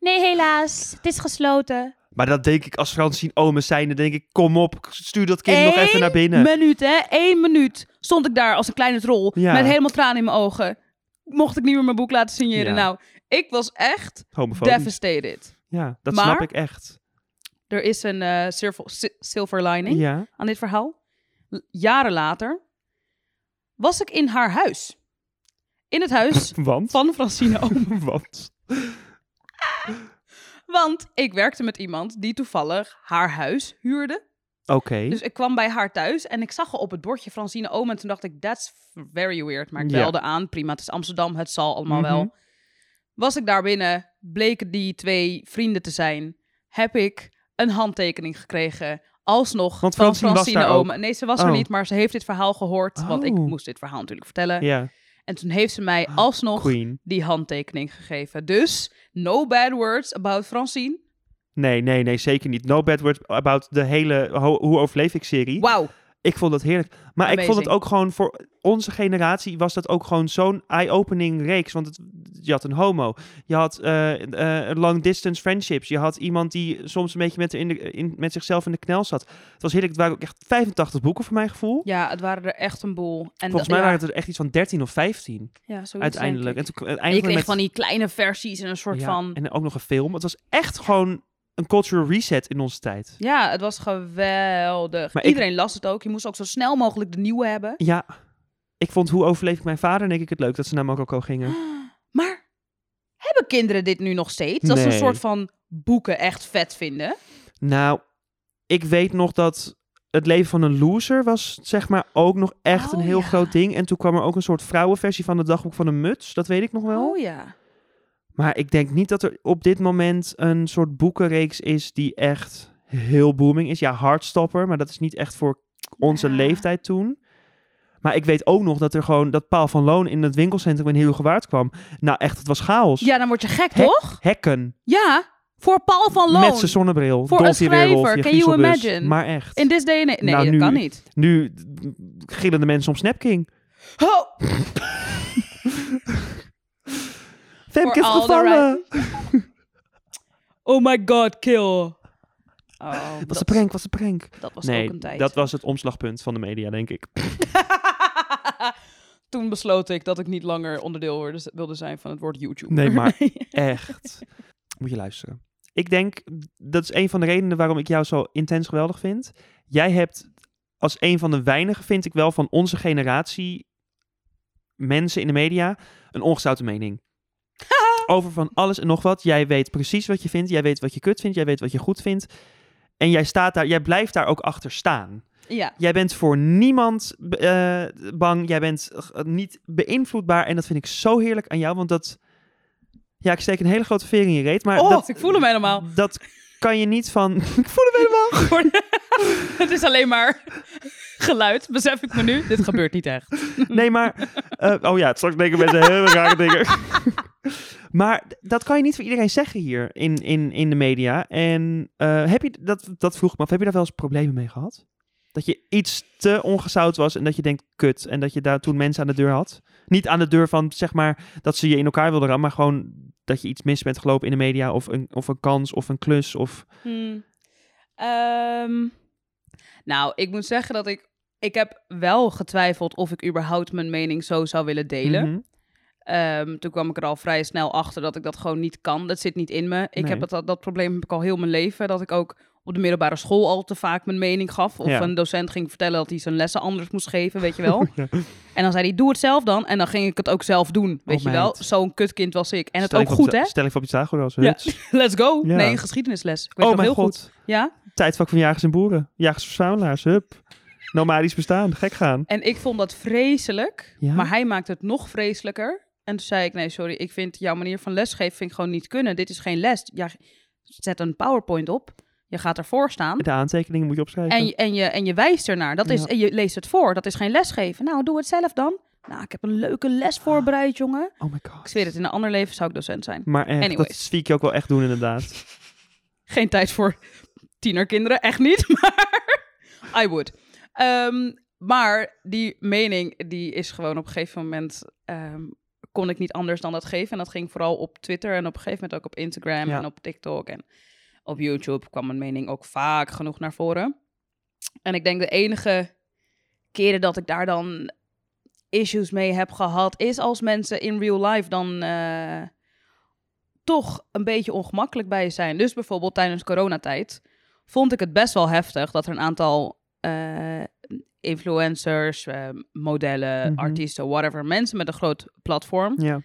nee, helaas. Het is gesloten. Maar dat denk ik als Francine Ome zijn. Dan denk ik, kom op, stuur dat kind nog even naar binnen. minuut, hè? Eén minuut stond ik daar als een kleine troll. Ja. Met helemaal tranen in mijn ogen. Mocht ik niet meer mijn boek laten signeren. Ja. Nou, ik was echt Homofobisch. devastated. Ja, dat Maar- snap ik echt. Er is een eh, silver, si- silver lining Ja. aan dit verhaal. L- Jaren later was ik in haar huis. In het huis Want? van Francine Oom. Want? Want ik werkte met iemand die toevallig haar huis huurde. Oké. Dus ik kwam bij haar thuis en ik zag al op het bordje Francine Oom. En toen dacht ik, that's very weird. Maar ik Ja. belde aan, prima, het is Amsterdam, het zal allemaal Mhm. wel. Was ik daar binnen, bleken die twee vrienden te zijn. Heb ik een handtekening gekregen, alsnog Want van Francine Oom. Nee, ze was er Oh. niet, maar ze heeft dit verhaal gehoord. Want ik Oh. moest dit verhaal natuurlijk vertellen. Ja. En toen heeft ze mij alsnog Queen. die handtekening gegeven. Dus, no bad words about Francine. Nee, nee, nee, zeker niet. No bad word about de hele Ho- Hoe overleef ik serie. Wauw. Ik vond het heerlijk. Maar ik vond het ook gewoon voor onze generatie was dat ook gewoon zo'n eye-opening reeks. Want het, je had een homo, je had eh, eh, long distance friendships, je had iemand die soms een beetje met, in de, in, met zichzelf in de knel zat. Het was heerlijk. Het waren ook echt 85 boeken voor mijn gevoel. Ja, het waren er echt een boel. En Volgens dat- mij ja, waren het er echt iets van 13 of 15 ja, zoiets, uiteindelijk. En ik. toen En je kreeg met van die kleine versies en een soort ja, van... en ook nog een film. Het was echt gewoon een cultural reset in onze tijd. Ja, het was geweldig. Maar ik- Iedereen las het ook. Je moest ook zo snel mogelijk de nieuwe hebben. Ja, ik vond Hoe overleef ik mijn vader denk ik het leuk dat ze naar Marokko gingen. Maar hebben kinderen dit nu nog steeds? Dat ze een Nee. soort van boeken echt vet vinden? Nou, ik weet nog dat het leven van een loser was zeg maar ook nog echt Oh, een heel ja. groot ding. En toen kwam er ook een soort vrouwenversie van het dagboek van een muts. Dat weet ik nog wel. Oh ja. Maar ik denk niet dat er op dit moment een soort boekenreeks is die echt heel booming is. Ja, Heartstopper, maar dat is niet echt voor onze Ja. leeftijd toen. Maar ik weet ook nog dat er gewoon dat Paal van Loon in het winkelcentrum in Heerhugowaard kwam. Nou echt, het was chaos. Ja, dan word je gek, toch? Hekken. Ja, voor Paul van Loon. Met zijn zonnebril. Voor een Dolphy schrijver, je can you imagine? Maar echt. In this day and age. Nee, Nou, dat nu- kan niet. Nu mm, gillen de mensen om Snapking. Oh, Femke is gevallen. oh my god, kill. Oh, Was dat, een prank, was een prank. dat was nee, ook een tijd. dat was het omslagpunt van de media, denk ik. Toen besloot ik dat ik niet langer onderdeel wilde- wilde zijn van het woord YouTube. Nee, maar echt. Moet je luisteren. Ik denk, dat is een van de redenen waarom ik jou zo intens geweldig vind. Jij hebt als een van de weinigen, vind ik wel, van onze generatie mensen in de media een ongezouten mening. Over van alles en nog wat. Jij weet precies wat je vindt. Jij weet wat je kut vindt. Jij weet wat je goed vindt. En jij staat daar, jij blijft daar ook achter staan. ja. Jij bent voor niemand eh, bang. Jij bent eh, niet beïnvloedbaar. En dat vind ik zo heerlijk aan jou. Want dat. Ja, ik steek een hele grote veer in je reet. Maar Oh, dat, ik voel hem helemaal. Dat kan je niet van. ik voel hem helemaal. het is alleen maar geluid, besef ik me nu. Dit gebeurt niet echt. Nee, maar. eh, oh ja, straks denken mensen hele rare dingen. maar dat kan je niet voor iedereen zeggen hier in, in, in de media. En eh, heb je. Dat, dat vroeg ik me af. Heb je daar wel eens problemen mee gehad? Dat je iets te ongezout was en dat je denkt, kut. En dat je daar toen mensen aan de deur had. Niet aan de deur van, zeg maar, dat ze je in elkaar wilden rammen. Maar gewoon dat je iets mis bent gelopen in de media. Of een, of een kans of een klus. Of... Hmm. Ehm, nou, ik moet zeggen dat ik... Ik heb wel getwijfeld of ik überhaupt mijn mening zo zou willen delen. Mhm. Ehm, toen kwam ik er al vrij snel achter dat ik dat gewoon niet kan. Dat zit niet in me. Ik Nee. heb dat, dat, dat probleem heb ik al heel mijn leven. Dat ik ook op de middelbare school al te vaak mijn mening gaf. Of Ja. een docent ging vertellen dat hij zijn lessen anders moest geven, weet je wel. Ja. En dan zei hij, doe het zelf dan. En dan ging ik het ook zelf doen, weet je wel. Zo'n kutkind was ik. En het ook goed, hè? Stel je voor Pythagoras. Ja. Let's go. Ja. Nee, geschiedenisles. Ik weet Oh nog mijn heel god. goed. Ja? Tijdvak van jagers en boeren. Jagers-verzamelaars, hup. Nomadisch bestaan, gek gaan. En ik vond dat vreselijk. Ja? Maar hij maakte het nog vreselijker. En toen zei ik, nee, sorry, ik vind jouw manier van lesgeven vind ik gewoon niet kunnen. Dit is geen les. Ja, zet een PowerPoint op. Je gaat ervoor staan. De aantekeningen moet je opschrijven. En je, en, je, en je wijst ernaar. Dat is, Ja. En je leest het voor. Dat is geen lesgeven. Nou, doe het zelf dan. Nou, ik heb een leuke les voorbereid, jongen. Oh my Ik god. zweer het, in een ander leven zou ik docent zijn. Maar echt, dat zie ik je ook wel echt doen inderdaad. Geen tijd voor tienerkinderen, echt niet. Maar I would. Ehm, maar die mening, die is gewoon op een gegeven moment... ehm, kon ik niet anders dan dat geven. En dat ging vooral op Twitter en op een gegeven moment ook op Instagram Ja. en op TikTok. En op YouTube kwam mijn mening ook vaak genoeg naar voren. En ik denk de enige keren dat ik daar dan issues mee heb gehad... is als mensen in real life dan... eh, toch een beetje ongemakkelijk bij je zijn. Dus bijvoorbeeld tijdens coronatijd vond ik het best wel heftig dat er een aantal eh, influencers, eh, modellen, Mhm. artiesten, whatever, mensen met een groot platform Ja.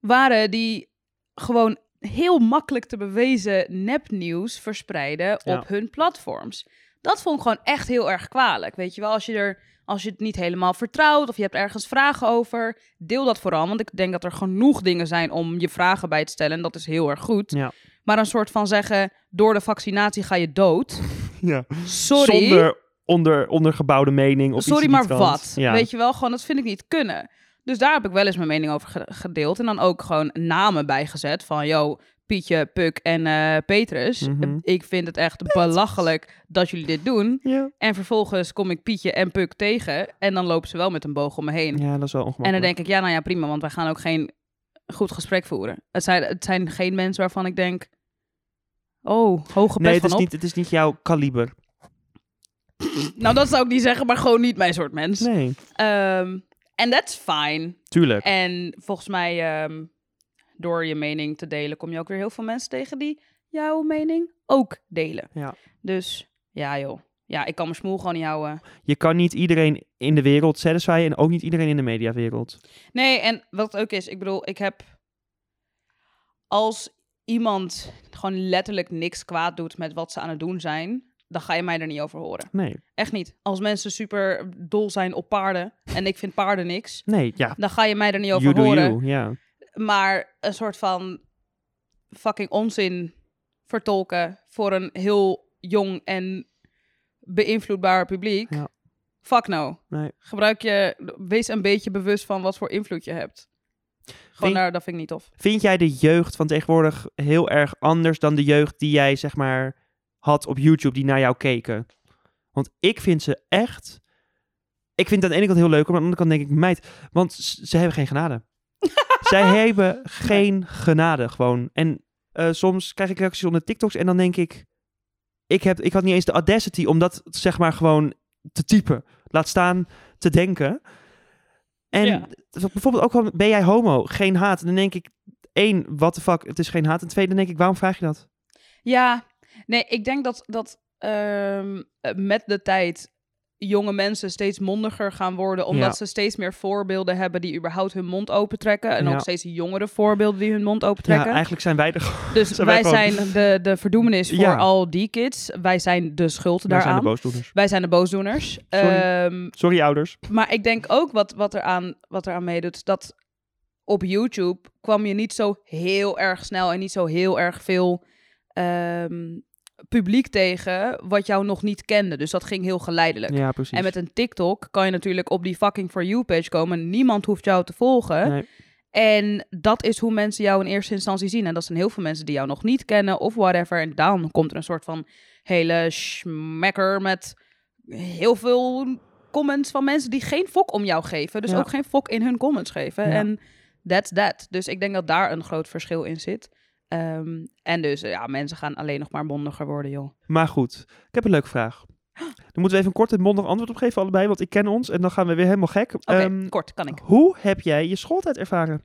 waren die gewoon heel makkelijk te bewezen nepnieuws verspreiden Ja. op hun platforms. Dat vond ik gewoon echt heel erg kwalijk. Weet je wel, als je er als je het niet helemaal vertrouwt of je hebt ergens vragen over, deel dat vooral. Want ik denk dat er genoeg dingen zijn om je vragen bij te stellen. En dat is heel erg goed. Ja. Maar een soort van zeggen, door de vaccinatie ga je dood. ja. Sorry. Zonder onder, ondergebouwde mening of Sorry, iets maar wat? Ja. Weet je wel, gewoon dat vind ik niet kunnen. Dus daar heb ik wel eens mijn mening over ge- gedeeld. En dan ook gewoon namen bijgezet van, yo, Pietje, Puk en eh, Petrus. Mhm. Ik vind het echt belachelijk dat jullie dit doen. Ja. En vervolgens kom ik Pietje en Puk tegen. En dan lopen ze wel met een boog om me heen. ja, dat is wel en ongemakkelijk. dan denk ik, ja, nou ja, prima. Want wij gaan ook geen goed gesprek voeren. Het zijn, het zijn geen mensen waarvan ik denk... Oh, hoge pet Nee, het van is, op. niet, het is niet jouw kaliber. Nou, dat zou ik niet zeggen, maar gewoon niet mijn soort mens. Nee, Ehm, En that's fine. tuurlijk. En volgens mij, ehm, door je mening te delen, kom je ook weer heel veel mensen tegen die jouw mening ook delen. Ja. Dus ja, joh. Ja, ik kan mijn smoel gewoon niet houden. Je kan niet iedereen in de wereld satisfyen en ook niet iedereen in de mediawereld. Nee, en wat het ook is, ik bedoel, ik heb. Als iemand gewoon letterlijk niks kwaad doet met wat ze aan het doen zijn, dan ga je mij er niet over horen. Nee, Echt niet. Als mensen super dol zijn op paarden en ik vind paarden niks, nee, ja. dan ga je mij er niet over You do horen. you, ja. Maar een soort van fucking onzin vertolken voor een heel jong en beïnvloedbaar publiek. Ja. Fuck no. Nee. Gebruik je, wees een beetje bewust van wat voor invloed je hebt. Gewoon Vind- daar, dat vind ik niet tof. Vind jij de jeugd van tegenwoordig heel erg anders dan de jeugd die jij zeg maar had op YouTube die naar jou keken? Want ik vind ze echt. Ik vind het aan de ene kant heel leuk, maar aan de andere kant denk ik, meid, want ze hebben geen genade. Zij hebben geen genade gewoon. En eh, soms krijg ik reacties onder TikToks en dan denk ik, ik, heb, ik had niet eens de audacity om dat zeg maar gewoon te typen. Laat staan te denken. En Ja. bijvoorbeeld ook al ben jij homo, geen haat. Dan denk ik, één, what the fuck, het is geen haat. En twee, dan denk ik, waarom vraag je dat? Ja, nee, ik denk dat, dat ehm, eh, met de tijd jonge mensen steeds mondiger gaan worden, omdat Ja. ze steeds meer voorbeelden hebben die überhaupt hun mond opentrekken. En Ja. ook steeds jongere voorbeelden die hun mond Ja, opentrekken. eigenlijk zijn wij er. dus zijn wij wij gewoon- zijn de, de verdoemenis voor Ja. al die kids. Wij zijn de schuld Wij zijn daaraan. de boosdoeners. wij zijn de boosdoeners. Sorry. Ehm, Sorry ouders. maar ik denk ook wat, wat, er aan, wat er aan meedoet, dat op YouTube kwam je niet zo heel erg snel en niet zo heel erg veel ehm, publiek tegen wat jou nog niet kende. Dus dat ging heel geleidelijk. Ja, precies. En met een TikTok kan je natuurlijk op die fucking For You page komen. Niemand hoeft jou te volgen. Nee. En dat is hoe mensen jou in eerste instantie zien. En dat zijn heel veel mensen die jou nog niet kennen of whatever. En dan komt er een soort van hele smekker met heel veel comments van mensen die geen fok om jou geven. Dus Ja. ook geen fok in hun comments geven. Ja. En that's that. Dus ik denk dat daar een groot verschil in zit. Ehm, en dus ja, mensen gaan alleen nog maar mondiger worden, joh. Maar goed, ik heb een leuke vraag. Dan moeten we even een kort en mondig antwoord op geven, allebei, want ik ken ons en dan gaan we weer helemaal gek. Oké, Ehm, kort, kan ik. hoe heb jij je schooltijd ervaren?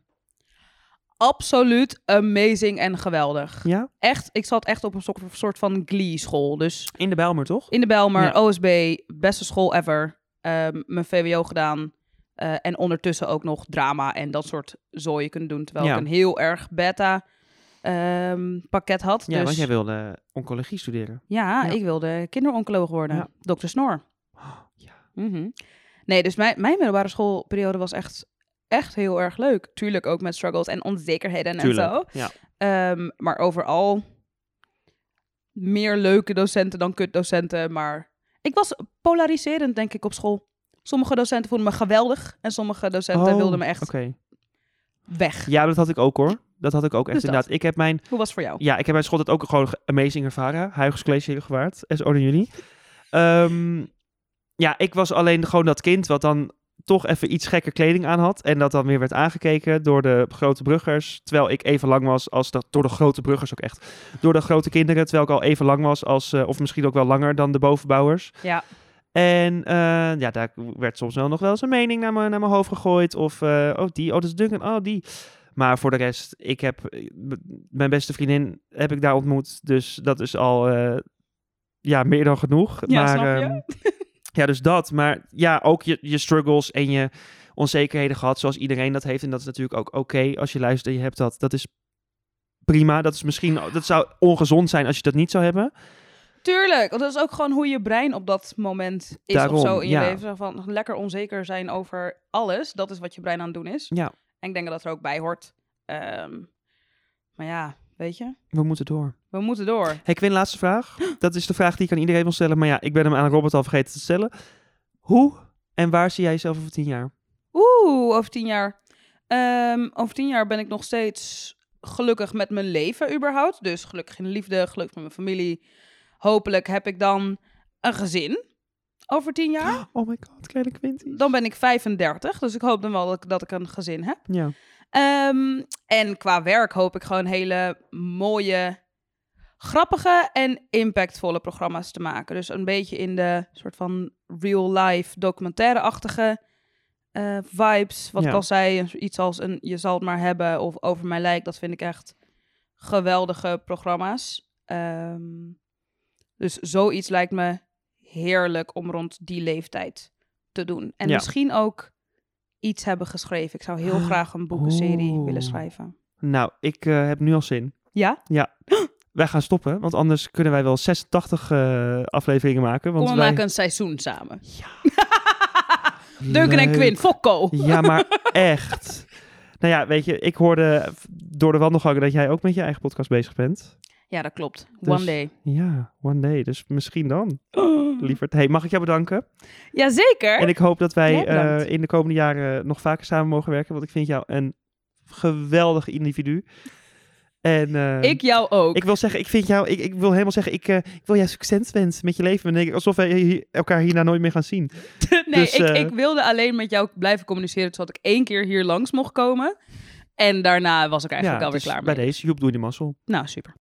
Absoluut amazing en geweldig. Ja? Echt, ik zat echt op een soort- van glee-school. Dus In de Bijlmer, toch? in de Bijlmer, Ja. OSB, beste school ever. Ehm, mijn VWO gedaan. eh, en ondertussen ook nog drama en dat soort zooien kunnen doen. Terwijl Ja. ik een heel erg beta ehm, pakket had. Ja, dus, want jij wilde oncologie studeren. Ja, Ja. ik wilde kinderoncoloog worden. Ja. Dokter Snor. ja. Mhm. Nee, dus mijn, mijn middelbare schoolperiode was echt, echt heel erg leuk. Tuurlijk ook met struggles en onzekerheden en zo. Ja. Ehm, maar overal meer leuke docenten dan kutdocenten. Maar ik was polariserend, denk ik, op school. Sommige docenten vonden me geweldig en sommige docenten Oh, wilden me echt weg. Ja, dat had ik ook hoor. Dat had ik ook echt Dus dat. inderdaad. Ik heb mijn Hoe was het voor jou? Ja, ik heb mijn schooltijd ook gewoon amazing ervaren. Huygens College heel gewaard. SO naar jullie. Ehm, ja, ik was alleen gewoon dat kind wat dan toch even iets gekker kleding aan had. En dat dan weer werd aangekeken door de grote bruggers. Terwijl ik even lang was als de, door de grote bruggers ook echt. Door de grote kinderen, terwijl ik al even lang was als, eh, of misschien ook wel langer dan de bovenbouwers. Ja. En eh, ja, daar werd soms wel nog wel eens een mening naar, me, naar mijn hoofd gegooid. Of, eh, oh die, oh dat is Duncan, oh die. Maar voor de rest, ik heb eh, mijn beste vriendin heb ik daar ontmoet. Dus dat is al eh, ja, meer dan genoeg. Ja, maar, snap je? ehm, ja, dus dat. Maar ja, ook je, je struggles en je onzekerheden gehad, zoals iedereen dat heeft. En dat is natuurlijk ook oké als je luistert en je hebt dat. Dat is prima. Dat is misschien, dat zou ongezond zijn als je dat niet zou hebben. Tuurlijk, want dat is ook gewoon hoe je brein op dat moment is Daarom, of zo in je ja. leven. Van lekker onzeker zijn over alles. Dat is wat je brein aan het doen is. Ja, En ik denk dat dat er ook bij hoort. Ehm, maar ja, weet je, we moeten door. we moeten door. Hey Quinn, laatste vraag. Dat is de vraag die ik aan iedereen wil stellen. Maar ja, ik ben hem aan Robert al vergeten te stellen. Hoe en waar zie jij jezelf over tien jaar? Oeh, over tien jaar. Ehm, over tien jaar ben ik nog steeds gelukkig met mijn leven überhaupt. Dus gelukkig in de liefde, gelukkig met mijn familie. Hopelijk heb ik dan een gezin over tien jaar. Oh my god, kleine Quinty. Dan ben ik 35, dus ik hoop dan wel dat ik, dat ik een gezin heb. Ja. Ehm, en qua werk hoop ik gewoon hele mooie, grappige en impactvolle programma's te maken. Dus een beetje in de soort van real-life documentaire-achtige eh, vibes. Wat Ja. ik al zei, iets als een Je zal het maar hebben of Over mijn lijk. Dat vind ik echt geweldige programma's. Ehm, dus zoiets lijkt me heerlijk om rond die leeftijd te doen. En Ja. misschien ook iets hebben geschreven. Ik zou heel graag een boekenserie Oeh. willen schrijven. Nou, ik eh, heb nu al zin. Ja? Wij gaan stoppen, want anders kunnen wij wel 86 eh, afleveringen maken. Want Kom, we wij... maken een seizoen samen. Duncan en. Quinn, Fokko. Ja, maar echt. Nou ja, weet je, ik hoorde door de wandelgangen dat jij ook met je eigen podcast bezig bent. Ja, dat klopt. Dus- One day. Ja, one day. Dus misschien dan. Lieverd. Hey, mag ik jou bedanken? Jazeker. En ik hoop dat wij eh, in de komende jaren nog vaker samen mogen werken. Want ik vind jou een geweldig individu. En eh, Ik jou ook. ik wil zeggen, ik vind jou, ik, ik wil helemaal zeggen, ik, eh, ik wil jou succes wensen met je leven. En denk ik, alsof wij elkaar hierna nooit meer gaan zien. nee, dus, ik, ik wilde alleen met jou blijven communiceren, zodat ik één keer hier langs mocht komen. En daarna was ik eigenlijk ja, alweer dus klaar bij mee. deze, Joep, doe je de mazzel. Nou, super.